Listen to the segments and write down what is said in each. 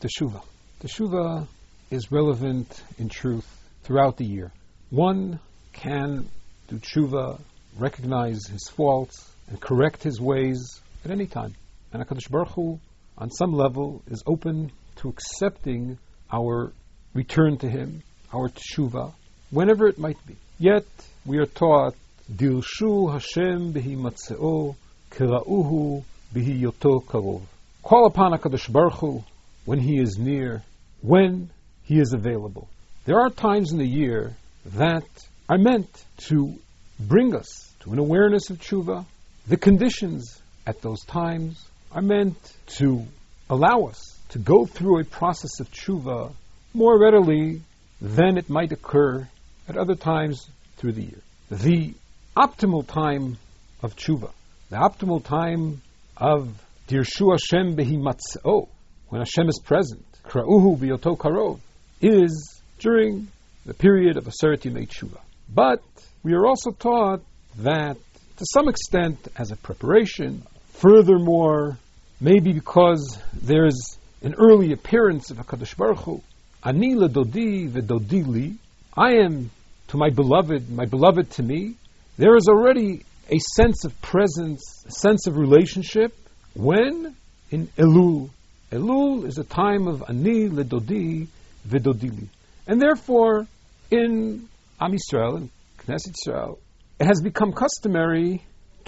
Teshuvah. Teshuvah is relevant in truth throughout the year. One can do tshuva, recognize his faults, and correct his ways at any time. And HaKadosh Baruch Hu, on some level, is open to accepting our return to Him, our teshuvah, whenever it might be. Yet, we are taught, Dilshu Hashem bihi matzeo, kira'uhu bihi yoto karov. Call upon HaKadosh Baruch Hu when He is near, when He is available. There are times in the year that are meant to bring us to an awareness of tshuva. The conditions at those times are meant to allow us to go through a process of tshuva more readily than it might occur at other times through the year. The optimal time of tshuva, the optimal time of Dirshu Hashem behimatzeo, when Hashem is present, kra'uhu biyoto karov, is during the period of Aseret Yimei Tshuva. But we are also taught that, to some extent, as a preparation, furthermore, maybe because there's an early appearance of HaKadosh Baruch Hu, Ani ledodi vedodili, I am to my beloved, my beloved to me, there is already a sense of presence, a sense of relationship, when in Elul. Elul is a time of Ani ledodi vedodili. And therefore, in Am Yisrael, in Knesset Yisrael, it has become customary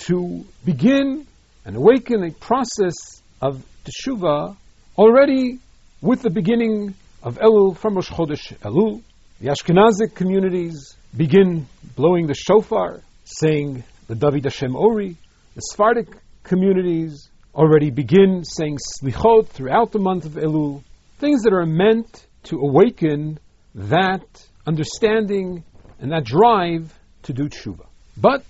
to begin and awaken a process of teshuvah already with the beginning of Elul from Rosh Chodesh Elul. The Ashkenazic communities begin blowing the shofar, saying the David Hashem Ori. The Sephardic communities already begin saying slichot throughout the month of Elul. Things that are meant to awaken that understanding and that drive to do tshuva. But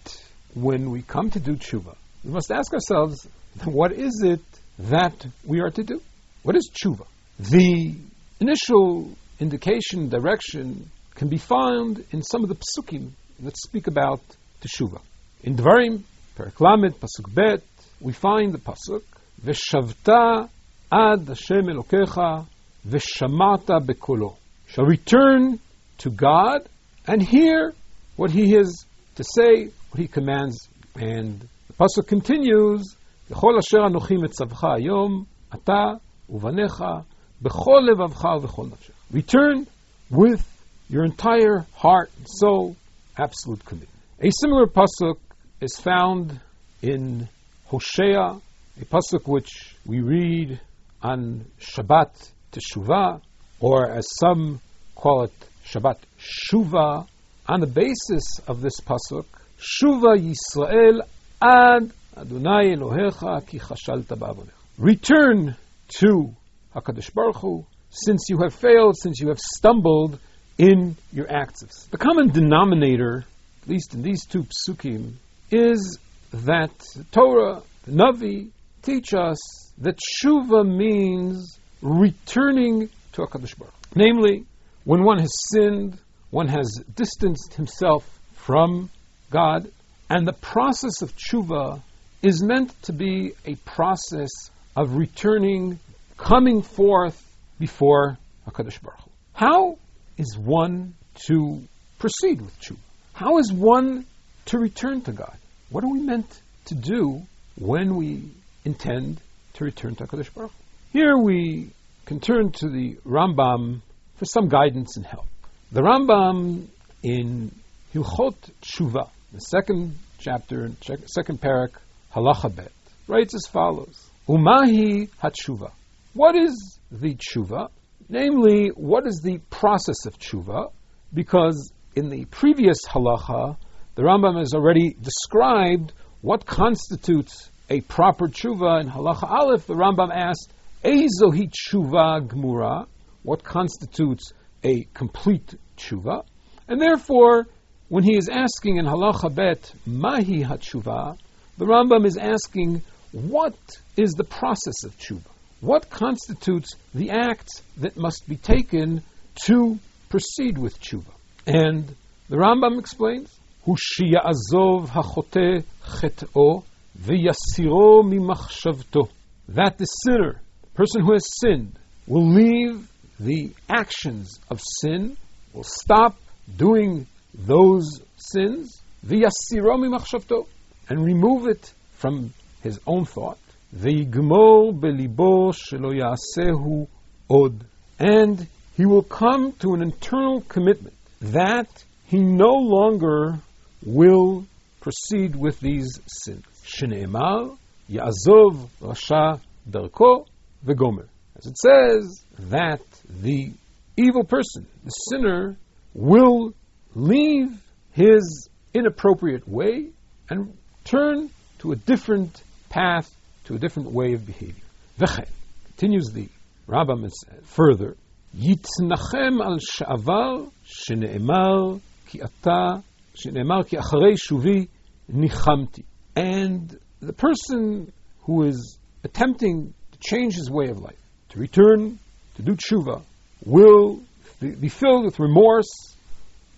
when we come to do tshuva, we must ask ourselves, what is it that we are to do? What is tshuva? The initial indication, direction, can be found in some of the psukim that speak about teshuva. In Dvarim, Perek Lamed, Pasuk Bet, we find the pasuk, Veshavta ad Hashem Elokecha, Veshamata bekolo. Shall return to God and hear what He has to say, what He commands. And the pasuk continues, "V'chol asher anochi metzavcha hayom, ata uvanecha, b'chol levavcha v'chol nafshech." Return with your entire heart and soul, absolute commitment. A similar pasuk is found in Hosea, a pasuk which we read on Shabbat Teshuvah, or as some call it Shabbat Shuva, on the basis of this pasuk, Shuva Yisrael ad Adonai Elohecha ki chashalta ba'avonecha. Return to Hakadosh Baruch Hu, since you have failed, since you have stumbled in your acts. The common denominator, at least in these two psukim, is that Torah, Navi, teach us that Shuva means returning to HaKadosh Baruch. Namely, when one has sinned, one has distanced himself from God, and the process of tshuva is meant to be a process of returning, coming forth before HaKadosh Baruch Hu. How is one to proceed with tshuva? How is one to return to God? What are we meant to do when we intend to return to HaKadosh Baruch? Here we can turn to the Rambam for some guidance and help. The Rambam in Hilchot Tshuva, the second chapter, second perek, Halacha Bet, writes as follows: Umahi Hatshuva. What is the tshuva? Namely, what is the process of tshuva? Because in the previous halacha, the Rambam has already described what constitutes a proper tshuva. In halacha aleph, the Rambam asked, Eizohi tshuva gmura, what constitutes a complete tshuva, and therefore, when he is asking in halacha bet mahi hatshuva, the Rambam is asking what is the process of tshuva? What constitutes the act that must be taken to proceed with tshuva? And the Rambam explains, Hushia azov hachote chet'o v'yasiro mimachshavto. That the sinner, the person who has sinned, will leave the actions of sin, will stop doing those sins, v'yasiromi machshavto, and remove it from his own thought. V'yigmor belibo shelo yasehu od. And he will come to an internal commitment that he no longer will proceed with these sins. Shneemar Ya'azov Rasha Darko Vegomer. As it says that the evil person, the sinner, will leave his inappropriate way and turn to a different path, to a different way of behavior. V'chen, continues the Rambam further, יתנחם על שעבר שנאמר כי אתה, שנאמר כי אחרי שובי ניחמתי. And the person who is attempting to change his way of life, to return, to do tshuva, will be filled with remorse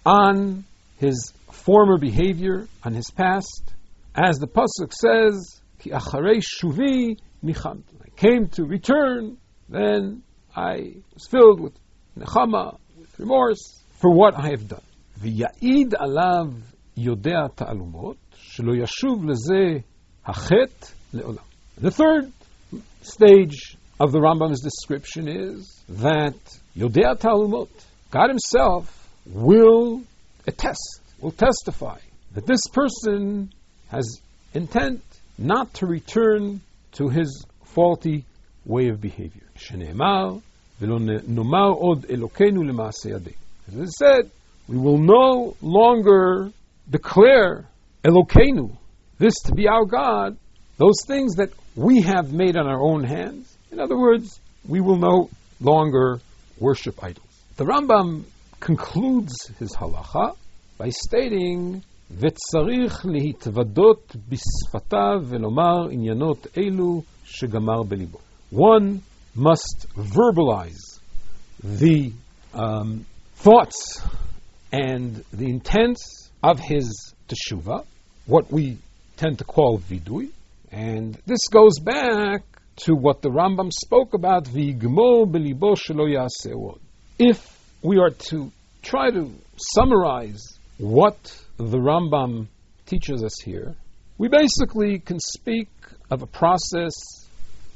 on his former behavior, on his past. As the Pasuk says, Ki acharei shuvi nichamti. I came to return, then I was filled with nechama, with remorse for what I have done. ויעיד עליו יודע תעלומות, שלא ישוב לזה החטא לעולם. The third stage of the Rambam's description is that Yodea Talmud, God Himself, will attest, will testify that this person has intent not to return to his faulty way of behavior. שנאמר, ולא נאמר עוד אלוקינו למעשה ידי. As it said, we will no longer declare Elokeinu, this to be our God, those things that we have made on our own hands. In other words, we will no longer worship idols. The Rambam concludes his halacha by stating, וצריך להתוודות בשפתיו ולומר עניינות אלו שגמר בליבו. One must verbalize the um, thoughts and the intents of his teshuva, what we tend to call vidui, and this goes back to what the Rambam spoke about, If we are to try to summarize what the Rambam teaches us here, we basically can speak of a process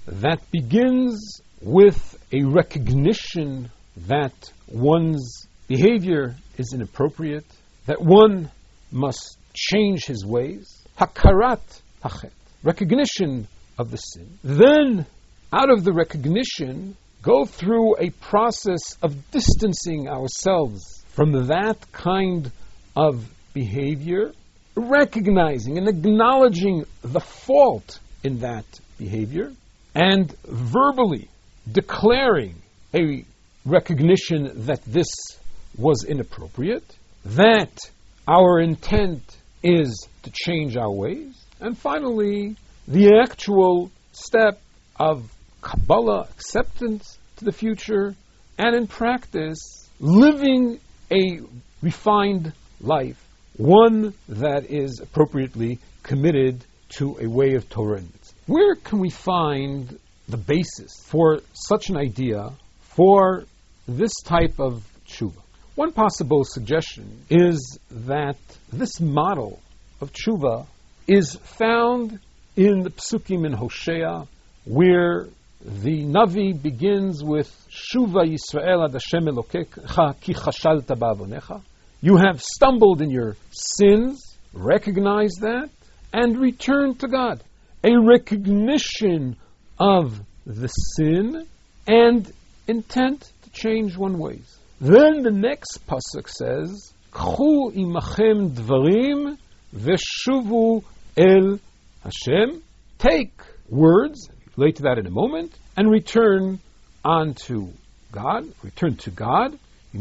that begins with a recognition that one's behavior is inappropriate, that one must change his ways. Hakarat hachet, recognition of the sin. Then, out of the recognition, go through a process of distancing ourselves from that kind of behavior, recognizing and acknowledging the fault in that behavior, and verbally declaring a recognition that this was inappropriate, that our intent is to change our ways, and finally, the actual step of Kabbalah acceptance to the future, and in practice, living a refined life, one that is appropriately committed to a way of Torah. Where can we find the basis for such an idea for this type of tshuva? One possible suggestion is that this model of tshuva is found in the psukim in Hosea, where the Navi begins with Shuva Yisrael ad Hashem Elokecha ki chashalta ba'avonecha. You have stumbled in your sins, recognize that, and return to God. A recognition of the sin and intent to change one ways. Then the next pasuk says, "Khu imachem dvarim veshuvu el Hashem." Take words, relate to that in a moment, and return unto God. Return to God. The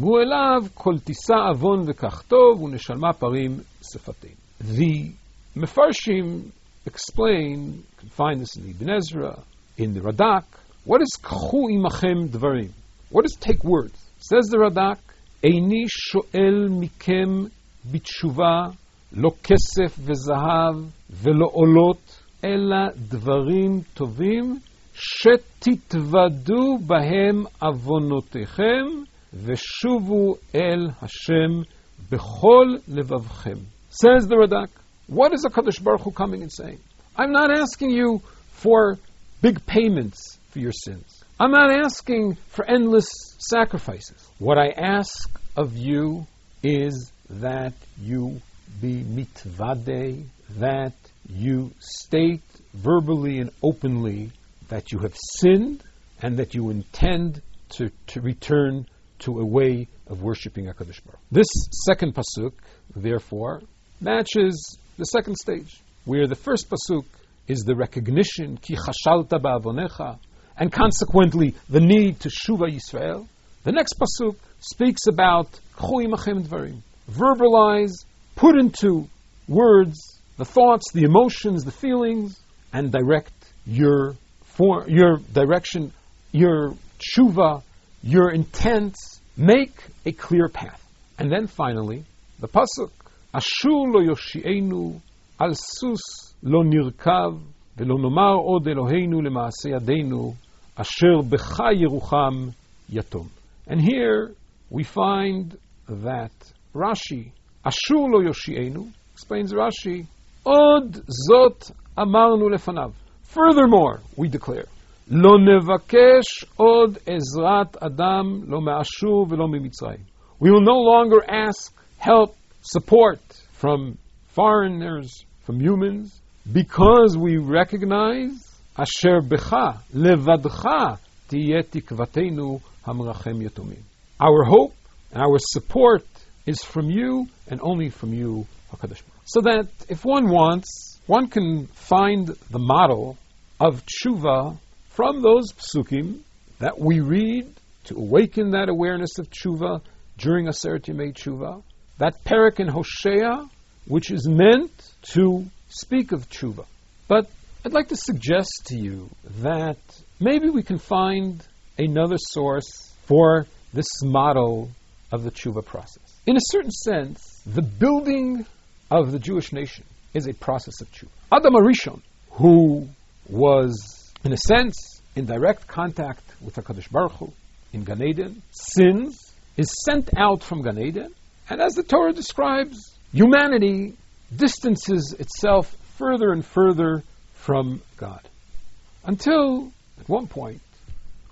Mefarshim explain, you can find this in the Ibn Ezra, in the Radak, what is k'chu imachem dvarim? What is take words? Says the Radak, Eini shoel mikem bitshuva lo kesef vezahav velo olot ela dvarim tovim shetitvadu bahem avonotechem veshuvu el Hashem bechol levavchem. Says the Radak, what is a Kadosh Baruch Hu coming and saying? I'm not asking you for big payments for your sins. I'm not asking for endless sacrifices. What I ask of you is that you be mitvade, that you state verbally and openly that you have sinned and that you intend to, to return to a way of worshiping HaKadosh Baruch. This second pasuk, therefore, matches the second stage, where the first pasuk is the recognition, ki chashalta ba'avonecha, and consequently the need to shuva Yisrael. The next pasuk speaks about dvarim, verbalize, put into words the thoughts, the emotions, the feelings, and direct your for your direction, your tshuva, your intents, make a clear path. And then finally, the pasuk, Ashur lo yoshienu al sus lo nirkav velo nomar od Eloheinu lema'aseh yadenu asher becha yerucham yatom. And here we find that Rashi, Ashur lo yoshienu, explains Rashi, od zot amarnu lefanav. Furthermore, we declare, לא נבקש עוד עזרת אדם, לא מאשור ולא ממצרים. We will no longer ask help, support from foreigners, from humans, because we recognize אשר בך, לבדך, תהיה תקוותנו המרחם יתומים. Our hope and our support is from you and only from you, So that if one wants, one can find the model of tshuva from those psukim that we read to awaken that awareness of tshuva during Aseret Yemei Tshuva. That perek in Hosea, which is meant to speak of tshuva. But I'd like to suggest to you that maybe we can find another source for this model of the tshuva process. In a certain sense, the building of the Jewish nation is a process of tshuva. Adam Arishon, who was in a sense, in direct contact with HaKadosh Baruch Hu in Gan Eden, sins, is sent out from Gan Eden, and as the Torah describes, humanity distances itself further and further from God. Until, at one point,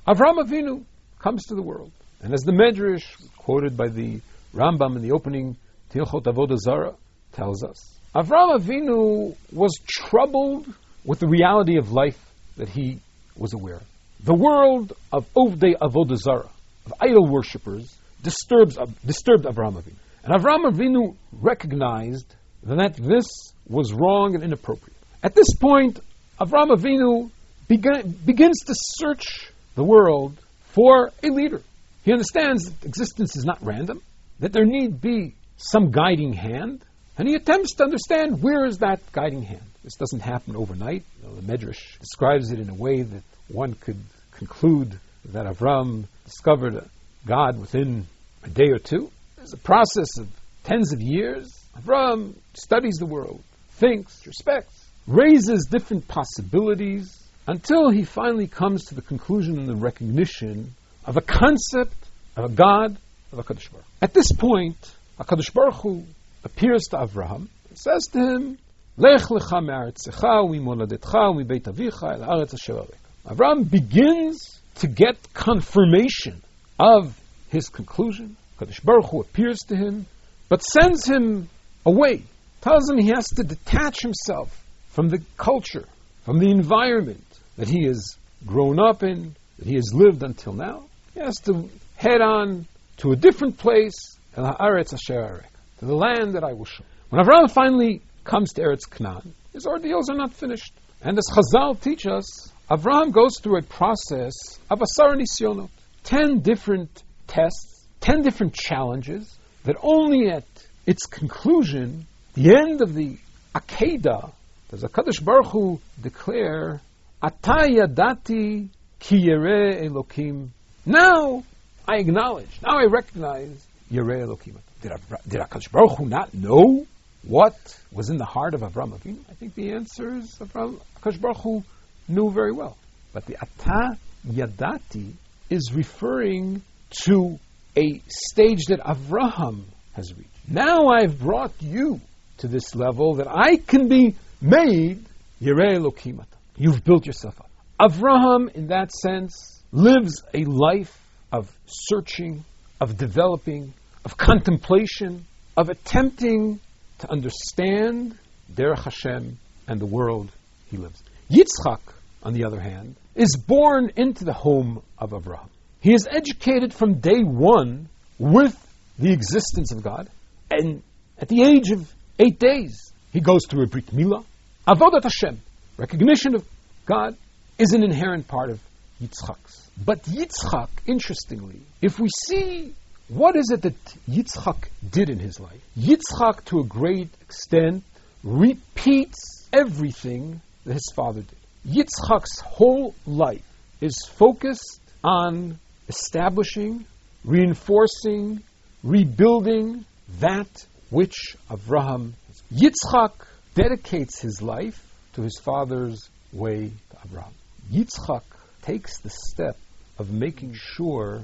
Avram Avinu comes to the world. And as the Medrash, quoted by the Rambam in the opening Hilchot Avodah Zarah, tells us, Avram Avinu was troubled with the reality of life that he was aware of. The world of Ovdei Avodah Zarah, of idol worshippers, disturbs, uh, disturbed Avraham Avinu. And Avraham Avinu recognized that this was wrong and inappropriate. At this point, Avram Avinu begins to search the world for a leader. He understands that existence is not random, that there need be some guiding hand, and he attempts to understand where is that guiding hand. This doesn't happen overnight. You know, the Medrash describes it in a way that one could conclude that Avram discovered God within a day or two. There's a process of tens of years. Avram studies the world, thinks, respects, raises different possibilities until he finally comes to the conclusion and the recognition of a concept of a God, of a Kadosh Baruch. At this point, a Kadosh Baruch Hu appears to Avraham and says to him, Lech lecha me'aretzecha u'mimoladetcha u'mibeit avicha el haaretz asher Avram begins to get confirmation of his conclusion. Kadosh Baruch Hu appears to him, but sends him away. Tells him he has to detach himself from the culture, from the environment that he has grown up in, that he has lived until now. He has to head on to a different place, to the land that I will show. When Avram finally comes to Eretz Canaan, his ordeals are not finished. And as Chazal teach us, Avraham goes through a process of Asar Nisyonot, ten different tests, ten different challenges, that only at its conclusion, the end of the Akedah, does HaKadosh Baruch Hu declare, Ata yadati ki Elokim. Now I acknowledge, now I recognize Yere Elokim. Did, did HaKadosh Baruch Hu not know what was in the heart of Avram Avinu? I think the answer is Avram Akash Baruch Hu knew very well. But the Ata Yadati is referring to a stage that Avraham has reached. Now I've brought you to this level that I can be made Yirei Lokimata. You've built yourself up. Avraham, in that sense, lives a life of searching, of developing, of contemplation, of attempting to understand Derech Hashem and the world he lives. Yitzchak, on the other hand, is born into the home of Avraham. He is educated from day one with the existence of God, and at the age of eight days, he goes through a Brit Milah, Avodat Hashem, recognition of God, is an inherent part of Yitzchak's. But Yitzchak, interestingly, if we see what is it that Yitzchak did in his life, Yitzchak, to a great extent, repeats everything that his father did. Yitzchak's whole life is focused on establishing, reinforcing, rebuilding that which Avraham. Yitzchak dedicates his life to his father's way to Avraham. Yitzchak takes the step of making sure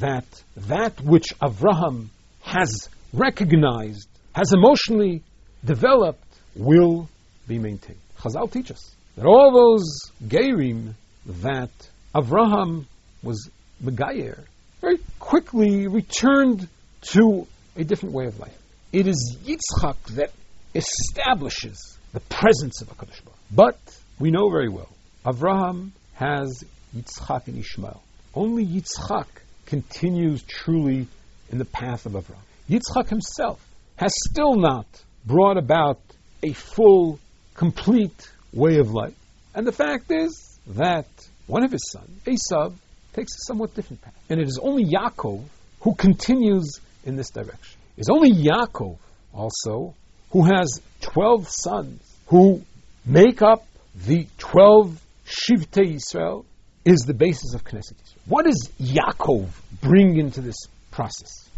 that that which Avraham has recognized, has emotionally developed, will be maintained. Chazal teach us that all those Gerim that Avraham was Megayer very quickly returned to a different way of life. It is Yitzchak that establishes the presence of HaKadosh Baruch. But we know very well, Avraham has Yitzchak and Ishmael. Only Yitzchak continues truly in the path of Avraham. Yitzchak himself has still not brought about a full, complete way of life. And the fact is that one of his sons, Esav, takes a somewhat different path. And it is only Yaakov who continues in this direction. It's only Yaakov also who has 12 sons who make up the 12 Shivtei Israel is the basis of Knesset Israel. What does Yaakov bring into this process?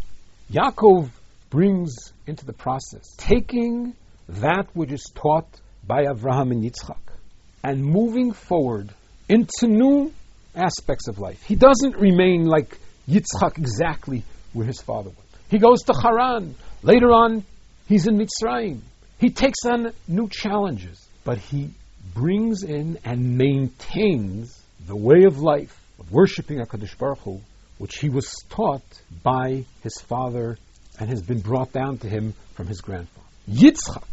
Yaakov brings into the process taking that which is taught by Avraham and Yitzchak and moving forward into new aspects of life. He doesn't remain like Yitzchak exactly where his father was. He goes to Haran. Later on, he's in Mitzrayim. He takes on new challenges, but he brings in and maintains the way of life of worshiping HaKadosh Baruch Hu, which he was taught by his father and has been brought down to him from his grandfather. Yitzchak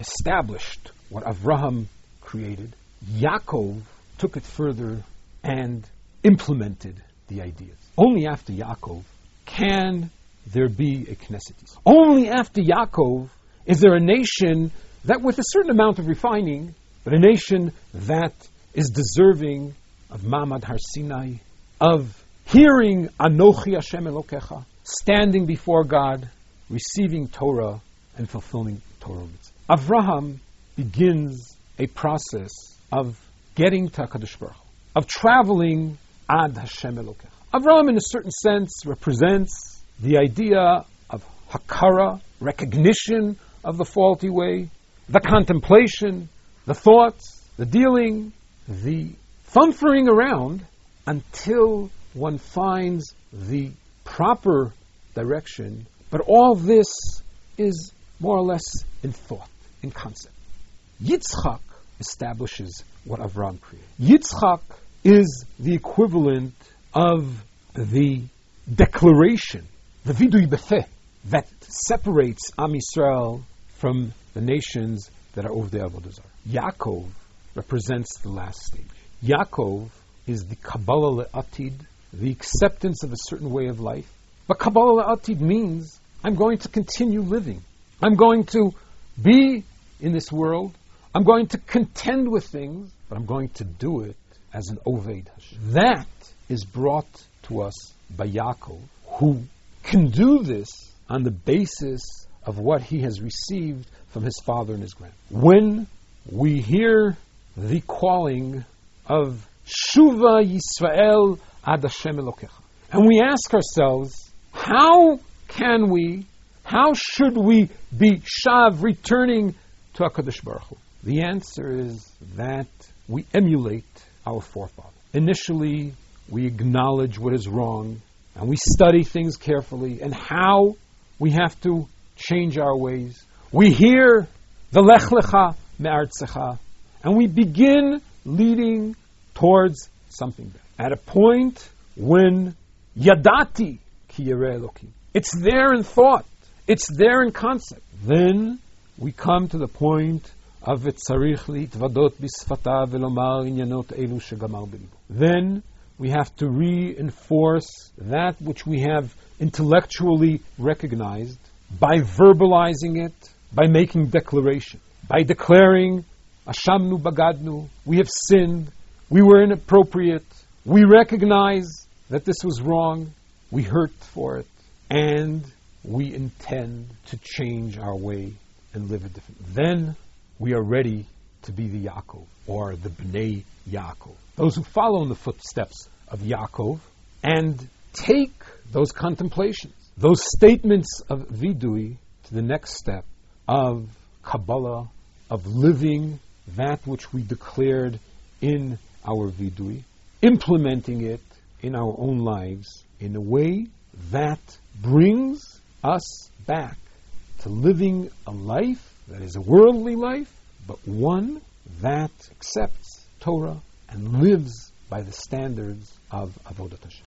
established what Avraham created. Yaakov took it further and implemented the ideas. Only after Yaakov can there be a Knesset. Only after Yaakov is there a nation that, with a certain amount of refining, but a nation that is deserving of Ma'amad Har Sinai, of hearing Anochi Hashem Elokecha, standing before God, receiving Torah, and fulfilling Torah. Avraham begins a process of getting to HaKadosh Baruch of traveling ad Hashem Elokecha. Avraham, in a certain sense, represents the idea of hakara, recognition of the faulty way, the contemplation, the thoughts, the dealing, the thumfering around until one finds the proper direction. But all this is more or less in thought, in concept. Yitzchak establishes what Avram created. Yitzchak is the equivalent of the declaration, the vidui befeh, that separates Am Yisrael from the nations that are over the Avodah. Yaakov represents the last stage. Yaakov is the Kabbalah le'atid, the acceptance of a certain way of life. But Kabbalah le'atid means I'm going to continue living. I'm going to be in this world. I'm going to contend with things, but I'm going to do it as an Oved Hashem. That is brought to us by Yaakov, who can do this on the basis of what he has received from his father and his grandfather. When we hear the calling of Shuva Yisrael Ad Hashem Elokecha, and we ask ourselves, how can we, how should we be Shav returning to HaKadosh Baruch Hu? The answer is that we emulate our forefathers. initially we acknowledge what is wrong and we study things carefully and how we have to change our ways. We hear the Lech Lecha Me'artzecha and we begin leading towards something. At a point when Yadati Ki Elokim, it's there in thought, it's there in concept. Then we come to the point of Tzarich Litvadot Bisfata Velomar Inyanot Elu Shegamar Then we have to reinforce that which we have intellectually recognized by verbalizing it, by making declaration, by declaring, Ashamnu bagadnu, we have sinned, we were inappropriate, we recognize that this was wrong, we hurt for it, and we intend to change our way and live a different. Then we are ready to be the Yaakov or the Bnei Yaakov. Those who follow in the footsteps of Yaakov and take those contemplations, those statements of Vidui to the next step of Kabbalah, of living that which we declared in our Vidui, implementing it in our own lives in a way that brings us back to living a life that is a worldly life, but one that accepts Torah and lives by the standards of Avodat Hashem.